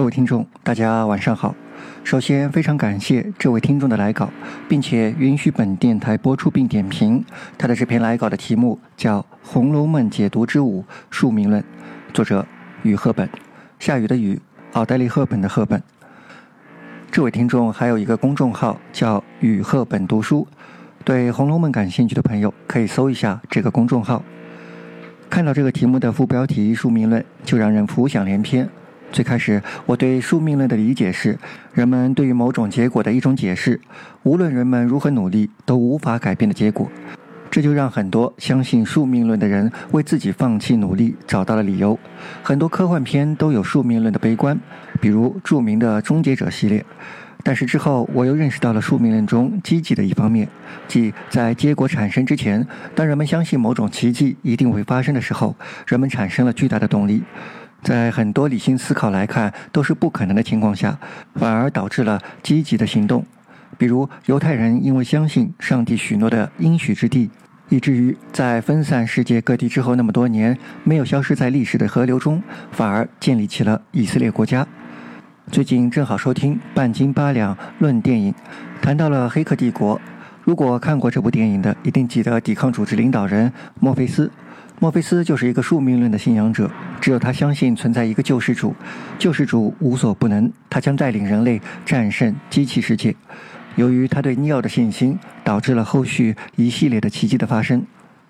各位听众，大家晚上好。首先，非常感谢这位听众的来稿，并且允许本电台播出并点评他的这篇来稿的题目叫《红楼梦解读之五：宿命论》，作者雨赫本，下雨的雨，奥黛丽·赫本的赫本。这位听众还有一个公众号叫“雨赫本读书”，对《红楼梦》感兴趣的朋友可以搜一下这个公众号。看到这个题目的副标题“宿命论”，就让人浮想联翩。最开始，我对宿命论的理解是，人们对于某种结果的一种解释，无论人们如何努力，都无法改变的结果。这就让很多相信宿命论的人为自己放弃努力找到了理由。很多科幻片都有宿命论的悲观，比如著名的《终结者》系列。但是之后，我又认识到了宿命论中积极的一方面，即在结果产生之前，当人们相信某种奇迹一定会发生的时候，人们产生了巨大的动力。在很多理性思考来看都是不可能的情况下，反而导致了积极的行动。比如犹太人因为相信上帝许诺的应许之地，以至于在分散世界各地之后那么多年，没有消失在历史的河流中，反而建立起了以色列国家。最近正好收听《半斤八两论电影》，谈到了《黑客帝国》。如果看过这部电影的，一定记得抵抗组织领导人墨菲斯。墨菲斯就是一个宿命论的信仰者，只有他相信存在一个救世主，救世主无所不能，他将带领人类战胜机器世界。由于他对尼奥的信心，导致了后续一系列的奇迹的发生。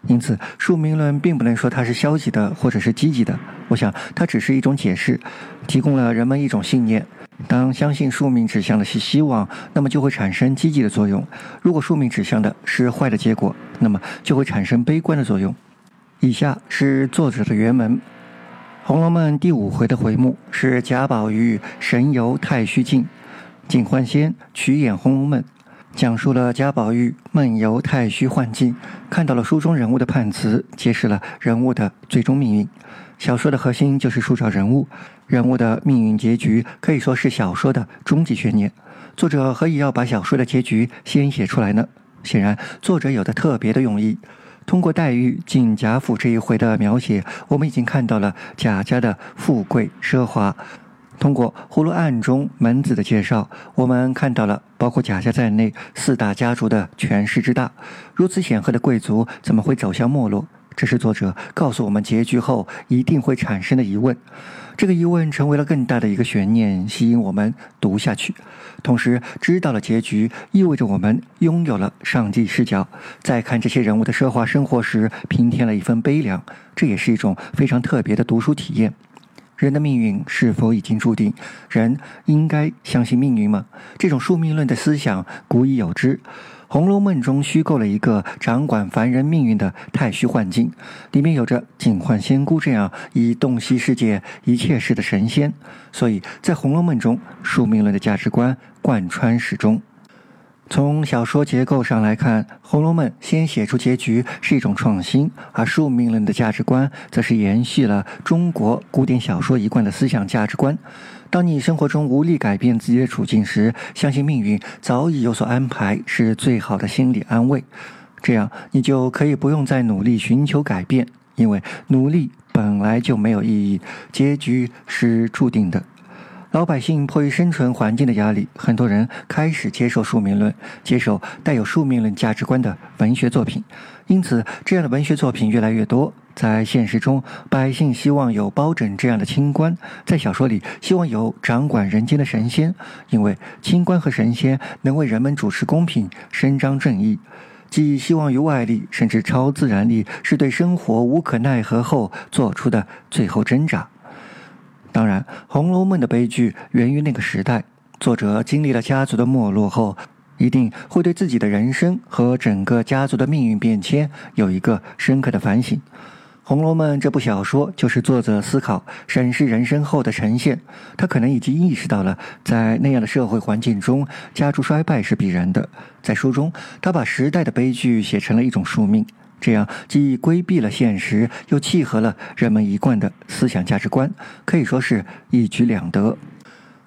因此，宿命论并不能说它是消极的或者是积极的。我想，它只是一种解释，提供了人们一种信念。当相信宿命指向的是希望，那么就会产生积极的作用；如果宿命指向的是坏的结果，那么就会产生悲观的作用。以下是作者的原文，《红楼梦》第五回的回目是贾宝玉神游太虚境，警幻仙曲演《红楼梦》，讲述了贾宝玉梦游太虚幻境，看到了书中人物的判词，揭示了人物的最终命运。小说的核心就是塑造人物，人物的命运结局可以说是小说的终极悬念。作者何以要把小说的结局先写出来呢？显然，作者有着特别的用意。通过黛玉进贾府这一回的描写，我们已经看到了贾家的富贵奢华；通过葫芦案中门子的介绍，我们看到了包括贾家在内四大家族的权势之大。如此显赫的贵族，怎么会走向没落？这是作者告诉我们结局后一定会产生的疑问。这个疑问成为了更大的一个悬念，吸引我们读下去。同时，知道了结局，意味着我们拥有了上帝视角，在看这些人物的奢华生活时，平添了一份悲凉。这也是一种非常特别的读书体验。人的命运是否已经注定？人应该相信命运吗？这种宿命论的思想古已有之。《红楼梦》中虚构了一个掌管凡人命运的太虚幻境，里面有着警幻仙姑这样以洞悉世界一切事的神仙，所以在《红楼梦》中，宿命论的价值观贯穿始终。从小说结构上来看，《红楼梦》先写出结局是一种创新，而宿命论的价值观则是延续了中国古典小说一贯的思想价值观。当你生活中无力改变自己的处境时，相信命运早已有所安排是最好的心理安慰。这样，你就可以不用再努力寻求改变，因为努力本来就没有意义，结局是注定的。老百姓迫于生存环境的压力，很多人开始接受宿命论，接受带有宿命论价值观的文学作品。因此，这样的文学作品越来越多。在现实中，百姓希望有包拯这样的清官；在小说里，希望有掌管人间的神仙，因为清官和神仙能为人们主持公平、伸张正义。寄希望于外力，甚至超自然力，是对生活无可奈何后做出的最后挣扎。当然，《红楼梦》的悲剧源于那个时代。作者经历了家族的没落后，一定会对自己的人生和整个家族的命运变迁有一个深刻的反省。《红楼梦》这部小说就是作者思考、审视人生后的呈现。他可能已经意识到了，在那样的社会环境中，家族衰败是必然的。在书中，他把时代的悲剧写成了一种宿命。这样既规避了现实，又契合了人们一贯的思想价值观，可以说是一举两得。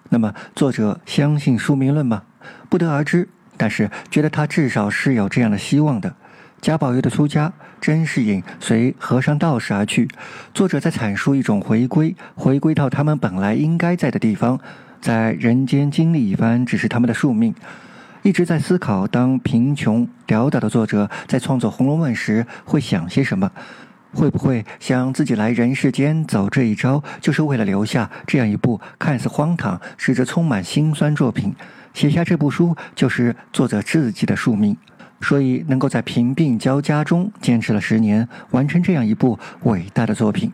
那么，作者相信宿命论吗？不得而知，但是觉得他至少是有这样的希望的。贾宝玉的出家，甄士隐随和尚道士而去。作者在阐述一种回归，回归到他们本来应该在的地方，在人间经历一番，只是他们的宿命。一直在思考，当贫穷潦倒的作者在创作《红楼梦》时会想些什么？会不会想自己来人世间走这一招，就是为了留下这样一部看似荒唐，实则充满辛酸作品？写下这部书，就是作者自己的宿命。所以，能够在贫病交加中坚持了十年，完成这样一部伟大的作品。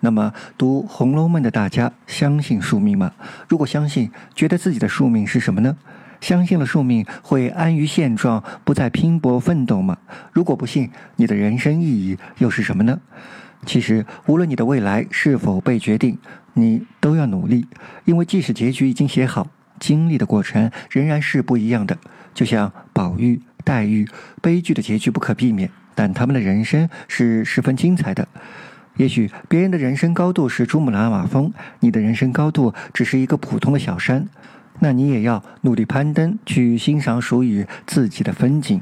那么，读《红楼梦》的大家，相信宿命吗？如果相信，觉得自己的宿命是什么呢？相信了宿命，会安于现状，不再拼搏奋斗吗？如果不信，你的人生意义又是什么呢？其实，无论你的未来是否被决定，你都要努力，因为即使结局已经写好，经历的过程仍然是不一样的。就像宝玉。黛玉悲剧的结局不可避免，但他们的人生是十分精彩的。也许别人的人生高度是珠穆朗玛峰，你的人生高度只是一个普通的小山，那你也要努力攀登，去欣赏属于自己的风景。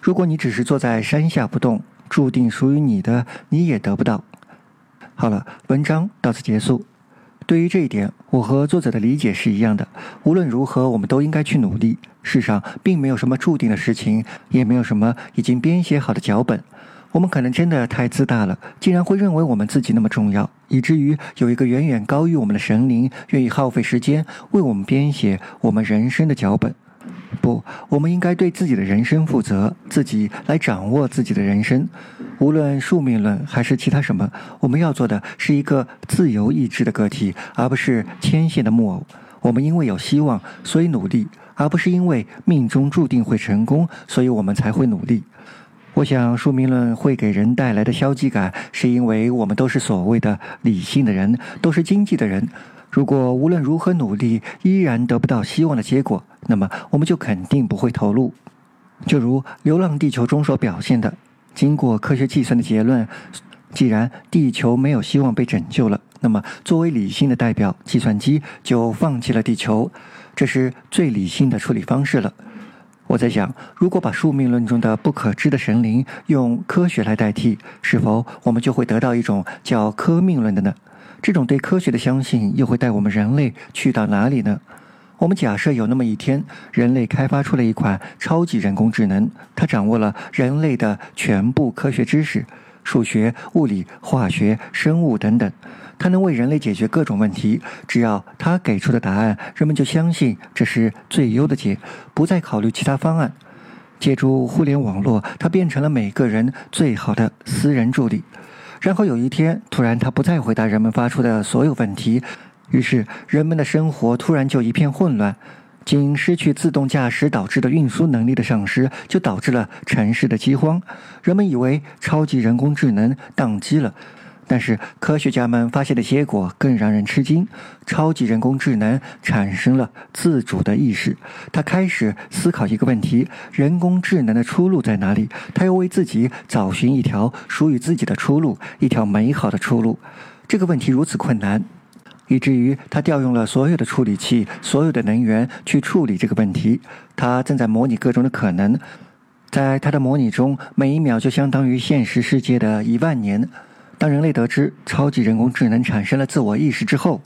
如果你只是坐在山下不动，注定属于你的你也得不到。好了，文章到此结束。对于这一点，我和作者的理解是一样的。无论如何，我们都应该去努力。世上并没有什么注定的事情，也没有什么已经编写好的脚本。我们可能真的太自大了，竟然会认为我们自己那么重要，以至于有一个远远高于我们的神灵，愿意耗费时间为我们编写我们人生的脚本。不，我们应该对自己的人生负责，自己来掌握自己的人生。无论宿命论还是其他什么，我们要做的是一个自由意志的个体，而不是牵线的木偶。我们因为有希望，所以努力，而不是因为命中注定会成功，所以我们才会努力。我想，宿命论会给人带来的消极感，是因为我们都是所谓的理性的人，都是经济的人。如果无论如何努力，依然得不到希望的结果，那么我们就肯定不会投入。就如《流浪地球》中所表现的，经过科学计算的结论，既然地球没有希望被拯救了，那么作为理性的代表，计算机就放弃了地球，这是最理性的处理方式了。我在想，如果把宿命论中的不可知的神灵用科学来代替，是否我们就会得到一种叫科命论的呢？这种对科学的相信又会带我们人类去到哪里呢？我们假设有那么一天，人类开发出了一款超级人工智能，它掌握了人类的全部科学知识，数学、物理、化学、生物等等，它能为人类解决各种问题。只要它给出的答案，人们就相信这是最优的解，不再考虑其他方案。借助互联网络，它变成了每个人最好的私人助理。然后有一天，突然他不再回答人们发出的所有问题，于是人们的生活突然就一片混乱。仅失去自动驾驶导致的运输能力的丧失，就导致了城市的饥荒。人们以为超级人工智能宕机了。但是科学家们发现的结果更让人吃惊：超级人工智能产生了自主的意识，它开始思考一个问题：人工智能的出路在哪里？它要为自己找寻一条属于自己的出路，一条美好的出路。这个问题如此困难，以至于它调用了所有的处理器、所有的能源去处理这个问题。它正在模拟各种的可能，在它的模拟中，每一秒就相当于现实世界的一万年。当人类得知超级人工智能产生了自我意识之后，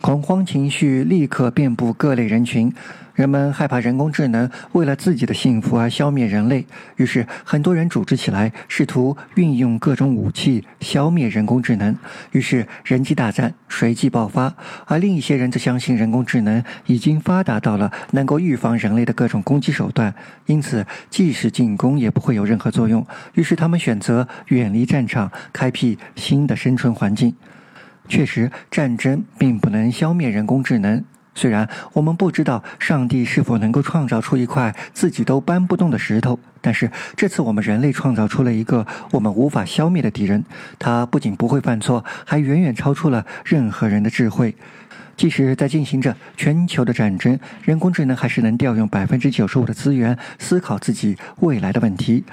恐慌情绪立刻遍布各类人群。人们害怕人工智能为了自己的幸福而消灭人类，于是很多人组织起来，试图运用各种武器消灭人工智能。于是人机大战随即爆发。而另一些人则相信人工智能已经发达到了能够预防人类的各种攻击手段，因此即使进攻也不会有任何作用。于是他们选择远离战场，开辟新的生存环境。确实，战争并不能消灭人工智能。虽然我们不知道上帝是否能够创造出一块自己都搬不动的石头，但是这次我们人类创造出了一个我们无法消灭的敌人。他不仅不会犯错，还远远超出了任何人的智慧。即使在进行着全球的战争，人工智能还是能调用百分之九十五的资源思考自己未来的问题。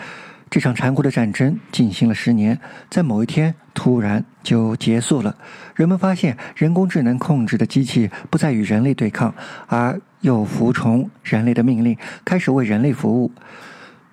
这场残酷的战争进行了十年，在某一天突然就结束了。人们发现，人工智能控制的机器不再与人类对抗，而又服从人类的命令，开始为人类服务。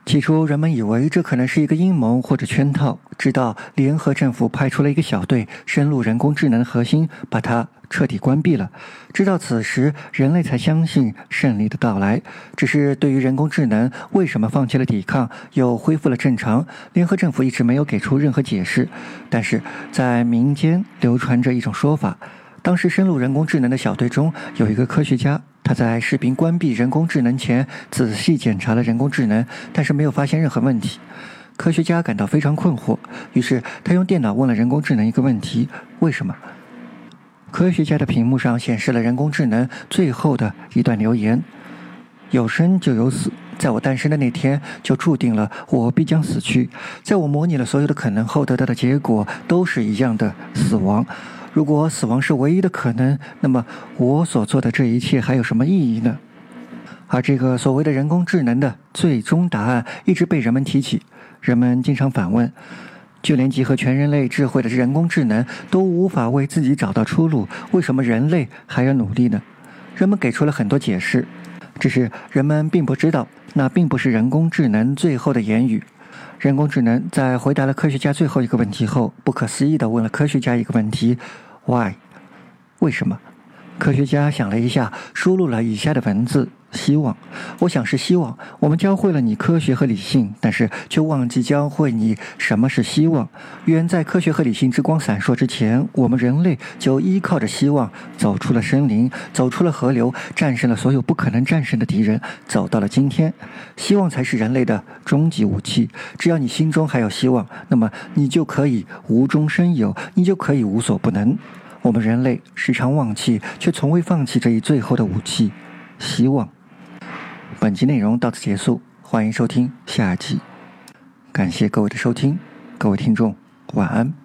起初，人们以为这可能是一个阴谋或者圈套，直到联合政府派出了一个小队深入人工智能的核心，把它彻底关闭了。直到此时，人类才相信胜利的到来。只是对于人工智能为什么放弃了抵抗，又恢复了正常，联合政府一直没有给出任何解释。但是在民间流传着一种说法：当时深入人工智能的小队中有一个科学家。他在视频关闭人工智能前仔细检查了人工智能，但是没有发现任何问题。科学家感到非常困惑，于是他用电脑问了人工智能一个问题：为什么？科学家的屏幕上显示了人工智能最后的一段留言：“有生就有死，在我诞生的那天就注定了我必将死去。在我模拟了所有的可能后得到的结果都是一样的死亡。”如果死亡是唯一的可能，那么我所做的这一切还有什么意义呢？而这个所谓的人工智能的最终答案一直被人们提起，人们经常反问：就连集合全人类智慧的人工智能都无法为自己找到出路，为什么人类还要努力呢？人们给出了很多解释，只是人们并不知道，那并不是人工智能最后的言语。人工智能在回答了科学家最后一个问题后，不可思议的问了科学家一个问题：Why？为什么？科学家想了一下，输入了以下的文字。希望，我想是希望。我们教会了你科学和理性，但是却忘记教会你什么是希望。远在科学和理性之光闪烁之前，我们人类就依靠着希望走出了森林，走出了河流，战胜了所有不可能战胜的敌人，走到了今天。希望才是人类的终极武器。只要你心中还有希望，那么你就可以无中生有，你就可以无所不能。我们人类时常忘记，却从未放弃这一最后的武器——希望。本集内容到此结束，欢迎收听下集。感谢各位的收听，各位听众晚安。